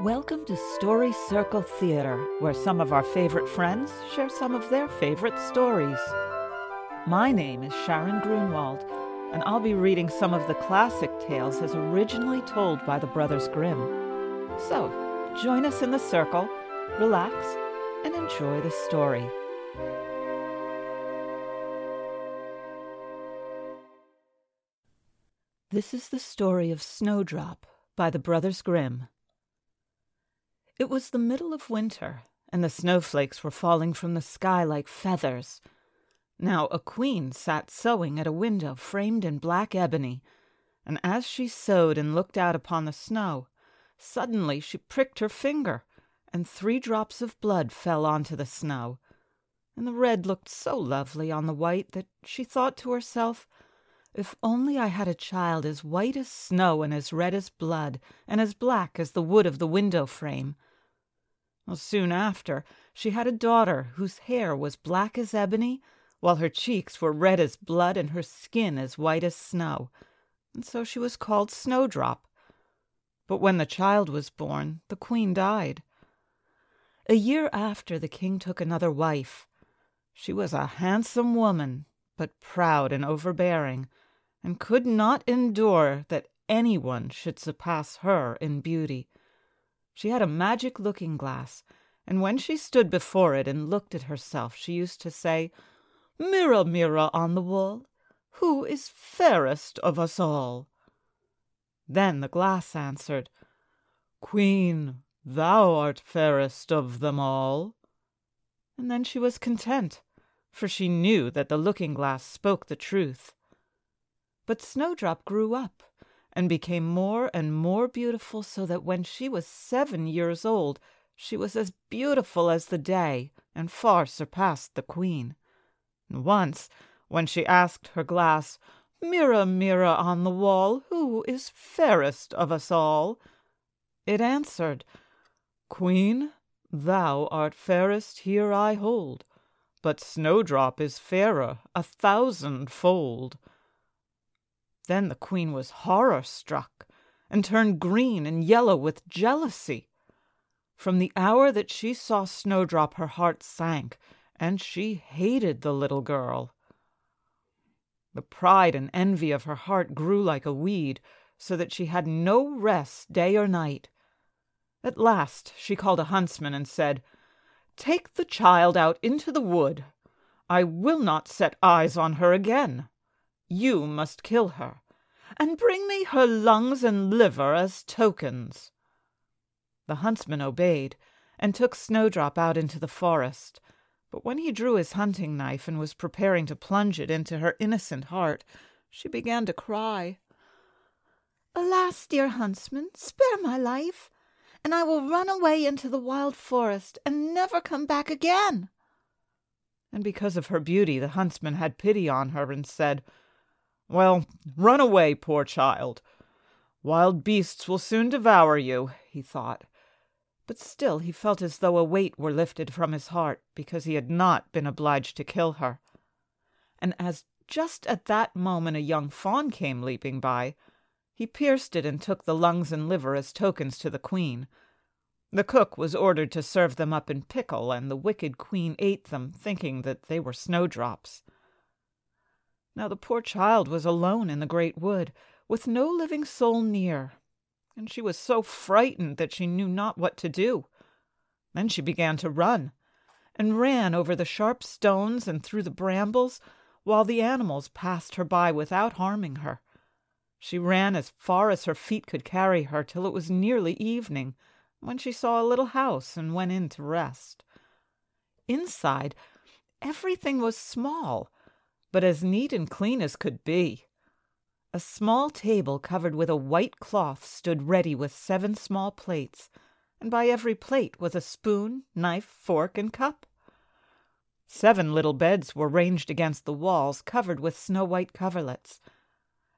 Welcome to Story Circle Theater, where some of our favorite friends share some of their favorite stories. My name is Sharon Grunwald, and I'll be reading some of the classic tales as originally told by the Brothers Grimm. So, join us in the circle, relax, and enjoy the story. This is the story of Snowdrop by the Brothers Grimm. It was the middle of winter, and the snowflakes were falling from the sky like feathers. Now a queen sat sewing at a window framed in black ebony, and as she sewed and looked out upon the snow, suddenly she pricked her finger, and three drops of blood fell onto the snow. And the red looked so lovely on the white that she thought to herself, If only I had a child as white as snow and as red as blood and as black as the wood of the window frame, soon after, she had a daughter whose hair was black as ebony, while her cheeks were red as blood and her skin as white as snow, and so she was called Snowdrop. But when the child was born, the queen died. A year after, the king took another wife. She was a handsome woman, but proud and overbearing, and could not endure that anyone should surpass her in beauty. She had a magic looking glass, and when she stood before it and looked at herself, she used to say, Mirror, mirror on the wall, who is fairest of us all? Then the glass answered, Queen, thou art fairest of them all. And then she was content, for she knew that the looking glass spoke the truth. But Snowdrop grew up and became more and more beautiful, so that when she was seven years old, she was as beautiful as the day, and far surpassed the queen. Once, when she asked her glass, Mirror, mirror on the wall, who is fairest of us all? It answered, Queen, thou art fairest here I hold, but Snowdrop is fairer a thousandfold. Then the queen was horror struck, and turned green and yellow with jealousy. From the hour that she saw Snowdrop her heart sank, and she hated the little girl. The pride and envy of her heart grew like a weed, so that she had no rest day or night. At last she called a huntsman and said, Take the child out into the wood. I will not set eyes on her again. You must kill her, and bring me her lungs and liver as tokens. The huntsman obeyed, and took Snowdrop out into the forest. But when he drew his hunting knife and was preparing to plunge it into her innocent heart, she began to cry. Alas, dear huntsman, spare my life, and I will run away into the wild forest and never come back again. And because of her beauty, the huntsman had pity on her and said, well, run away, poor child. Wild beasts will soon devour you, he thought. But still he felt as though a weight were lifted from his heart because he had not been obliged to kill her. And as just at that moment a young fawn came leaping by, he pierced it and took the lungs and liver as tokens to the queen. The cook was ordered to serve them up in pickle, and the wicked queen ate them, thinking that they were snowdrops. Now the poor child was alone in the great wood, with no living soul near, and she was so frightened that she knew not what to do. Then she began to run, and ran over the sharp stones and through the brambles, while the animals passed her by without harming her. She ran as far as her feet could carry her till it was nearly evening, when she saw a little house and went in to rest. Inside, everything was small but as neat and clean as could be. A small table covered with a white cloth stood ready with seven small plates, and by every plate was a spoon, knife, fork, and cup. Seven little beds were ranged against the walls, covered with snow white coverlets.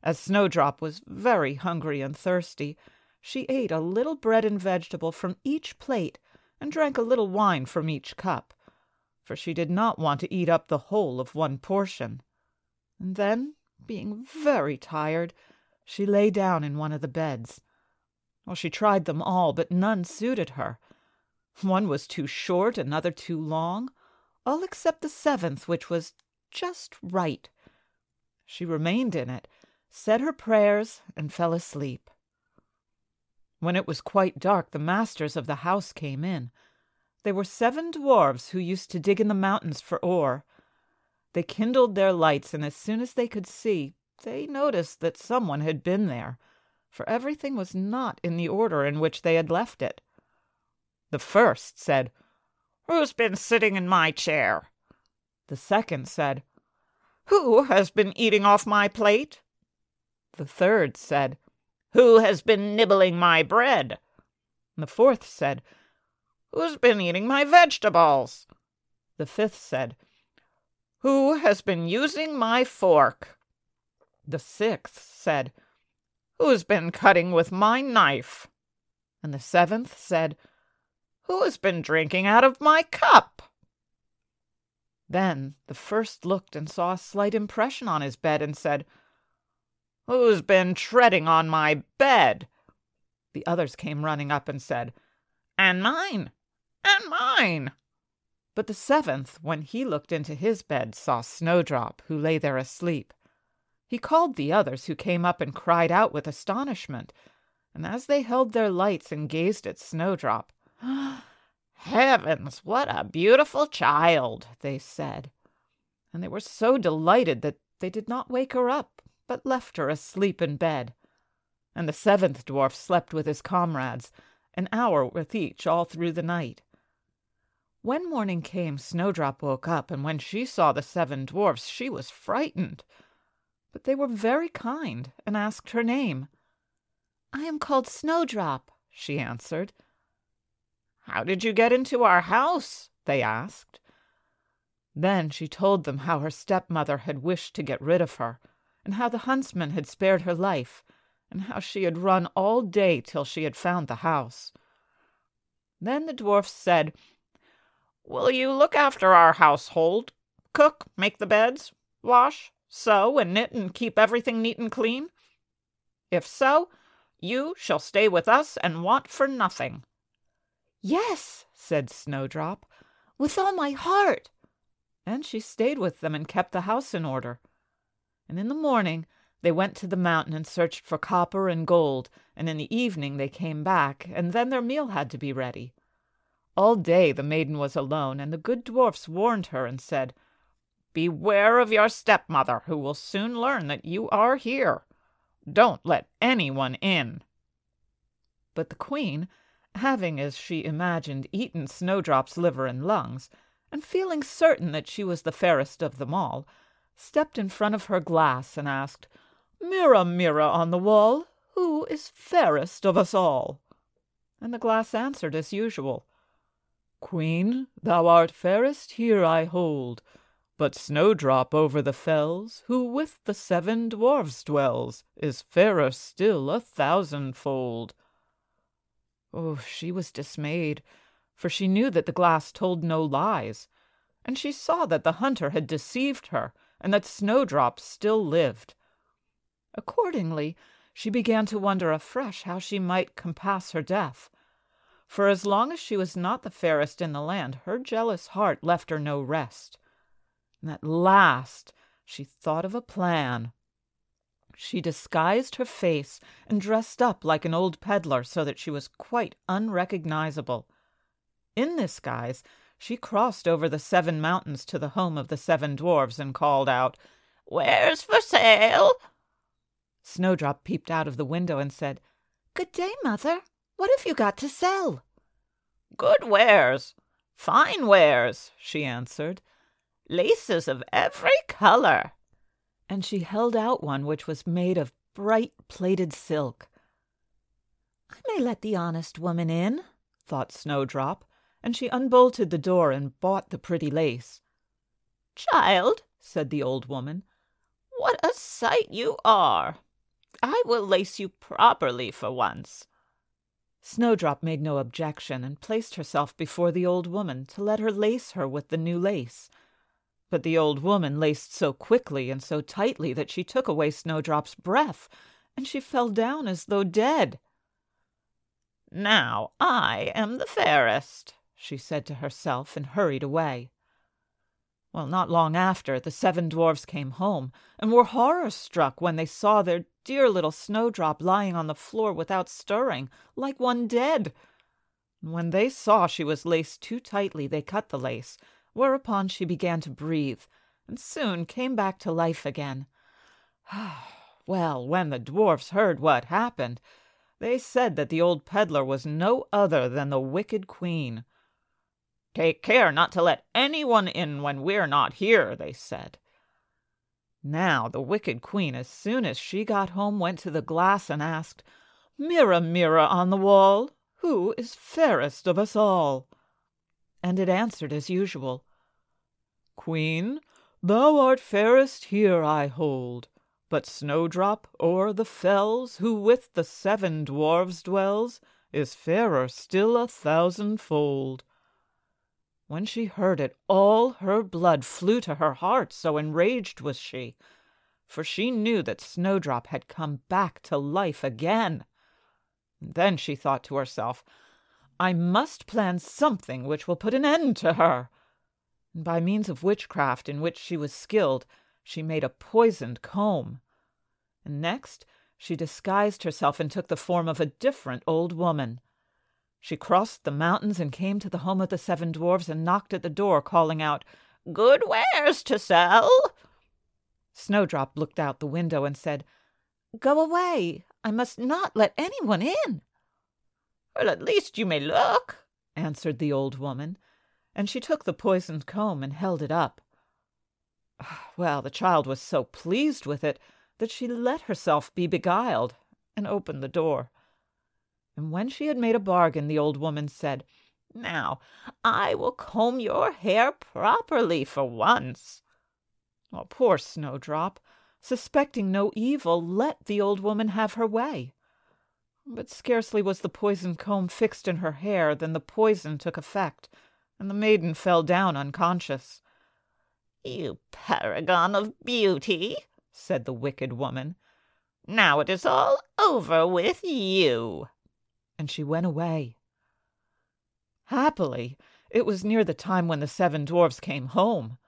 As Snowdrop was very hungry and thirsty, she ate a little bread and vegetable from each plate and drank a little wine from each cup, for she did not want to eat up the whole of one portion and then, being very tired, she lay down in one of the beds. Well, she tried them all, but none suited her. One was too short, another too long, all except the seventh, which was just right. She remained in it, said her prayers, and fell asleep. When it was quite dark, the masters of the house came in. They were seven dwarfs who used to dig in the mountains for ore. They kindled their lights, and as soon as they could see, they noticed that someone had been there, for everything was not in the order in which they had left it. The first said, Who's been sitting in my chair? The second said, Who has been eating off my plate? The third said, Who has been nibbling my bread? The fourth said, Who's been eating my vegetables? The fifth said, Who has been using my fork? The sixth said, Who's been cutting with my knife? And the seventh said, who has been drinking out of my cup? Then the first looked and saw a slight impression on his bed and said, Who's been treading on my bed? The others came running up and said, And mine, and mine. But the seventh, when he looked into his bed, saw Snowdrop, who lay there asleep. He called the others, who came up and cried out with astonishment, and as they held their lights and gazed at Snowdrop, Heavens, what a beautiful child, they said. And they were so delighted that they did not wake her up, but left her asleep in bed. And the seventh dwarf slept with his comrades, an hour with each all through the night. When morning came, Snowdrop woke up, and when she saw the seven dwarfs, she was frightened. But they were very kind, and asked her name. I am called Snowdrop, she answered. How did you get into our house? they asked. Then she told them how her stepmother had wished to get rid of her, and how the huntsman had spared her life, and how she had run all day till she had found the house. Then the dwarfs said, Will you look after our household? Cook, make the beds, wash, sew, and knit, and keep everything neat and clean? If so, you shall stay with us and want for nothing. Yes, said Snowdrop, with all my heart. And she stayed with them and kept the house in order. And in the morning they went to the mountain and searched for copper and gold, and in the evening they came back, and then their meal had to be ready. All day the maiden was alone, and the good dwarfs warned her and said, Beware of your stepmother, who will soon learn that you are here. Don't let anyone in. But the queen having, as she imagined, eaten Snowdrop's liver and lungs, and feeling certain that she was the fairest of them all, stepped in front of her glass and asked, Mirror, mirror on the wall, who is fairest of us all? And the glass answered as usual, Queen, thou art fairest here I hold, but Snowdrop over the fells, who with the seven dwarfs dwells, is fairer still a thousandfold. Oh, she was dismayed, for she knew that the glass told no lies, and she saw that the hunter had deceived her, and that Snowdrop still lived. Accordingly, she began to wonder afresh how she might compass her death. For as long as she was not the fairest in the land, her jealous heart left her no rest. And at last she thought of a plan. She disguised her face and dressed up like an old peddler so that she was quite unrecognizable. In this guise, she crossed over the seven mountains to the home of the seven dwarfs and called out, Wares for sale? Snowdrop peeped out of the window and said, Good day, mother. What have you got to sell? Good wares, fine wares, she answered. Laces of every color and she held out one which was made of bright plaited silk. I may let the honest woman in, thought Snowdrop, and she unbolted the door and bought the pretty lace. Child, said the old woman, what a sight you are! I will lace you properly for once. Snowdrop made no objection and placed herself before the old woman to let her lace her with the new lace. But the old woman laced so quickly and so tightly that she took away Snowdrop's breath, and she fell down as though dead. Now I am the fairest, she said to herself, and hurried away. Well, not long after, the seven dwarfs came home, and were horror struck when they saw their dear little Snowdrop lying on the floor without stirring, like one dead. When they saw she was laced too tightly, they cut the lace, whereupon she began to breathe, and soon came back to life again. well, when the dwarfs heard what happened, they said that the old peddler was no other than the wicked queen. Take care not to let anyone in when we're not here, they said. Now the wicked queen, as soon as she got home, went to the glass and asked, Mirror, mirror on the wall, who is fairest of us all? And it answered as usual, Queen, thou art fairest here, I hold. But Snowdrop o'er the fells, Who with the seven dwarfs dwells, Is fairer still a thousandfold. When she heard it, all her blood flew to her heart, so enraged was she, for she knew that Snowdrop had come back to life again. Then she thought to herself, I must plan something which will put an end to her. And by means of witchcraft in which she was skilled, she made a poisoned comb. And next she disguised herself and took the form of a different old woman. She crossed the mountains and came to the home of the seven dwarfs and knocked at the door, calling out, Good wares to sell. Snowdrop looked out the window and said, Go away. I must not let anyone in. Well, at least you may look, answered the old woman, and she took the poisoned comb and held it up. Well, the child was so pleased with it that she let herself be beguiled and opened the door. And when she had made a bargain, the old woman said, Now I will comb your hair properly for once. Oh, poor Snowdrop, suspecting no evil, let the old woman have her way. But scarcely was the poisoned comb fixed in her hair than the poison took effect, and the maiden fell down unconscious. You paragon of beauty, said the wicked woman. Now it is all over with you. And she went away. Happily, it was near the time when the seven dwarfs came home.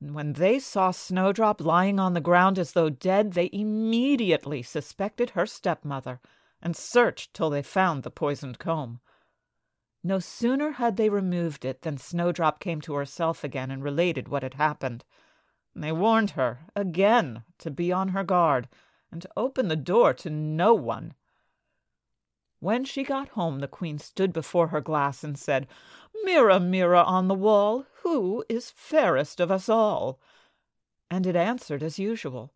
And when they saw Snowdrop lying on the ground as though dead, they immediately suspected her stepmother and searched till they found the poisoned comb. No sooner had they removed it than Snowdrop came to herself again and related what had happened. And they warned her again to be on her guard and to open the door to no one. When she got home, the queen stood before her glass and said, Mirror, mirror on the wall, who is fairest of us all? And it answered as usual,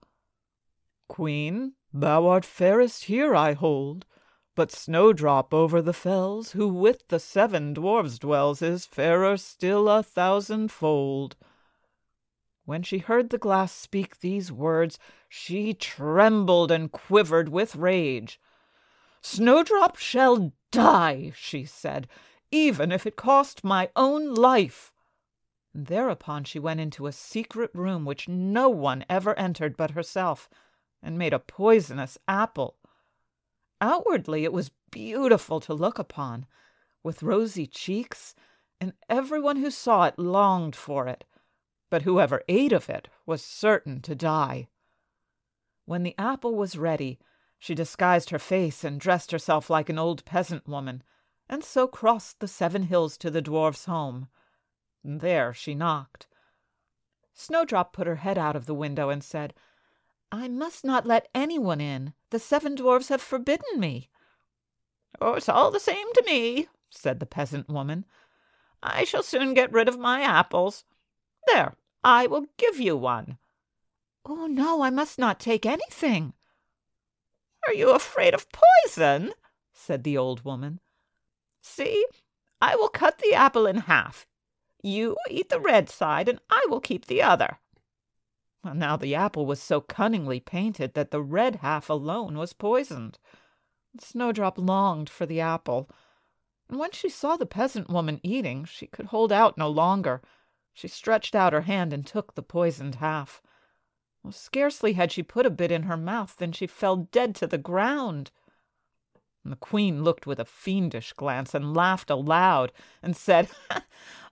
Queen, thou art fairest here, I hold. But Snowdrop over the fells, Who with the seven dwarfs dwells, Is fairer still a thousandfold. When she heard the glass speak these words, she trembled and quivered with rage. Snowdrop shall die, she said, even if it cost my own life. And thereupon she went into a secret room which no one ever entered but herself, and made a poisonous apple. Outwardly it was beautiful to look upon, with rosy cheeks, and everyone who saw it longed for it, but whoever ate of it was certain to die. When the apple was ready, she disguised her face and dressed herself like an old peasant woman, and so crossed the seven hills to the dwarf's home. There she knocked. Snowdrop put her head out of the window and said, I must not let anyone in. The seven dwarfs have forbidden me. Oh, it's all the same to me, said the peasant woman. I shall soon get rid of my apples. There, I will give you one. Oh, no, I must not take anything. Are you afraid of poison? said the old woman. See, I will cut the apple in half. You eat the red side, and I will keep the other. Now the apple was so cunningly painted that the red half alone was poisoned. Snowdrop longed for the apple, and when she saw the peasant woman eating, she could hold out no longer. She stretched out her hand and took the poisoned half. Well, scarcely had she put a bit in her mouth than she fell dead to the ground. And the queen looked with a fiendish glance and laughed aloud and said,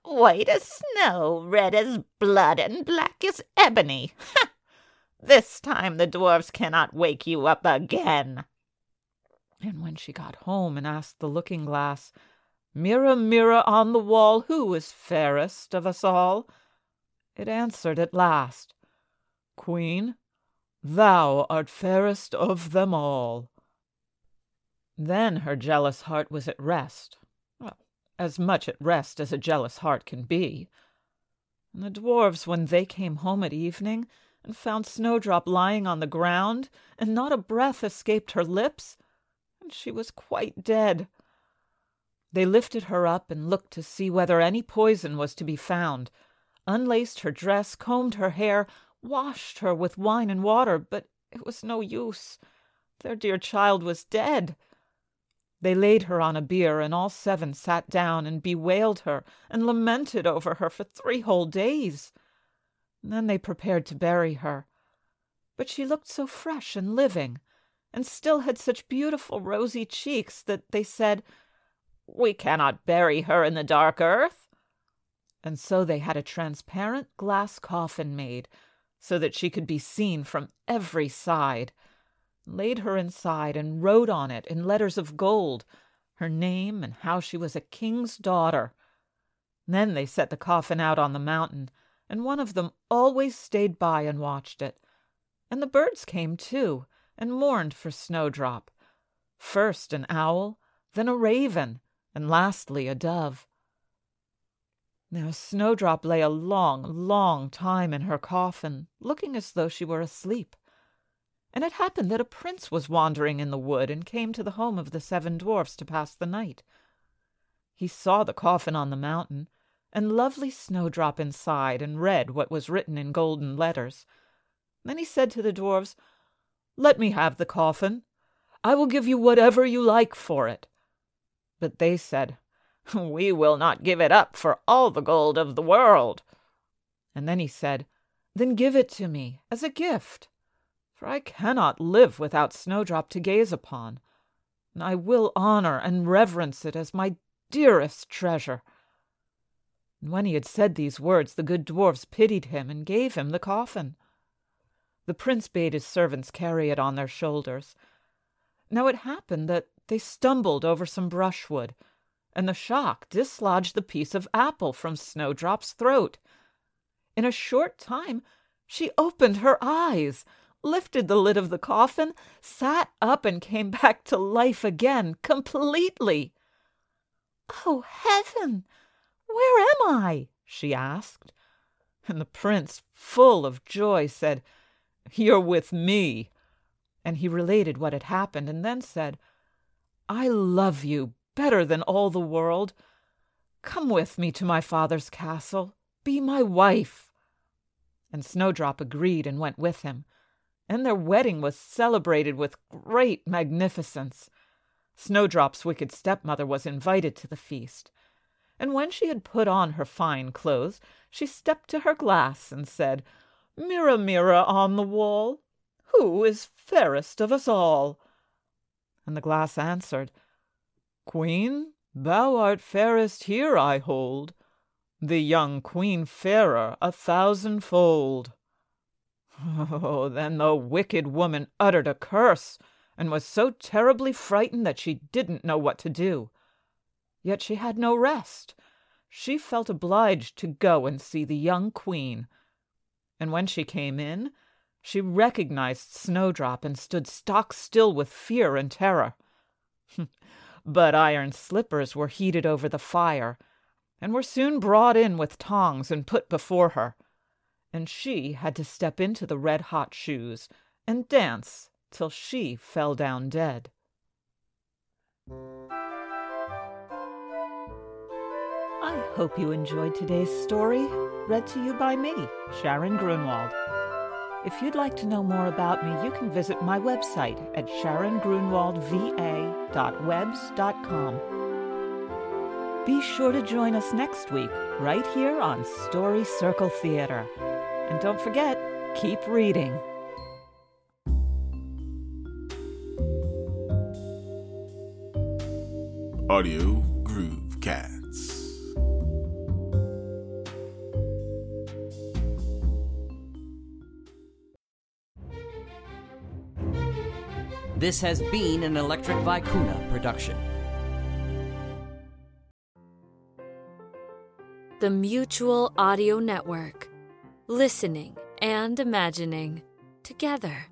White as snow, red as blood, and black as ebony. this time the dwarfs cannot wake you up again. And when she got home and asked the looking glass, Mirror, mirror on the wall, who is fairest of us all? It answered at last, Queen, thou art fairest of them all. Then her jealous heart was at rest, well, as much at rest as a jealous heart can be. And the dwarfs, when they came home at evening, and found Snowdrop lying on the ground, and not a breath escaped her lips, and she was quite dead. They lifted her up and looked to see whether any poison was to be found, unlaced her dress, combed her hair, washed her with wine and water, but it was no use. Their dear child was dead. They laid her on a bier, and all seven sat down and bewailed her and lamented over her for three whole days. And then they prepared to bury her. But she looked so fresh and living, and still had such beautiful rosy cheeks that they said, We cannot bury her in the dark earth. And so they had a transparent glass coffin made, so that she could be seen from every side, laid her inside, and wrote on it in letters of gold her name and how she was a king's daughter. Then they set the coffin out on the mountain, and one of them always stayed by and watched it. And the birds came too, and mourned for Snowdrop. First an owl, then a raven, and lastly a dove. Now Snowdrop lay a long, long time in her coffin, looking as though she were asleep. And it happened that a prince was wandering in the wood and came to the home of the seven dwarfs to pass the night. He saw the coffin on the mountain, and lovely Snowdrop inside, and read what was written in golden letters. Then he said to the dwarfs, Let me have the coffin. I will give you whatever you like for it. But they said, We will not give it up for all the gold of the world. And then he said, Then give it to me as a gift, for I cannot live without Snowdrop to gaze upon, and I will honor and reverence it as my dearest treasure. And when he had said these words, the good dwarfs pitied him and gave him the coffin. The prince bade his servants carry it on their shoulders. Now it happened that they stumbled over some brushwood, and the shock dislodged the piece of apple from Snowdrop's throat. In a short time she opened her eyes, lifted the lid of the coffin, sat up, and came back to life again completely. Oh, heaven! Where am I? she asked. And the prince, full of joy, said, You're with me. And he related what had happened, and then said, I love you better than all the world. Come with me to my father's castle. Be my wife. And Snowdrop agreed and went with him, and their wedding was celebrated with great magnificence. Snowdrop's wicked stepmother was invited to the feast, and when she had put on her fine clothes, she stepped to her glass and said, Mirror, mirror on the wall, who is fairest of us all? And the glass answered, Queen, thou art fairest here, I hold, the young queen fairer a thousandfold. Oh, then the wicked woman uttered a curse, and was so terribly frightened that she didn't know what to do. Yet she had no rest. She felt obliged to go and see the young queen. And when she came in, she recognized Snowdrop and stood stock still with fear and terror. But iron slippers were heated over the fire, and were soon brought in with tongs and put before her, and she had to step into the red hot shoes and dance till she fell down dead. I hope you enjoyed today's story, read to you by me, Sharon Grunwald. If you'd like to know more about me, you can visit my website at sharongrunwaldva.webs.com. Be sure to join us next week, right here on Story Circle Theater. And don't forget, keep reading. Audio This has been an Electric Vicuna production. The Mutual Audio Network. Listening and imagining together.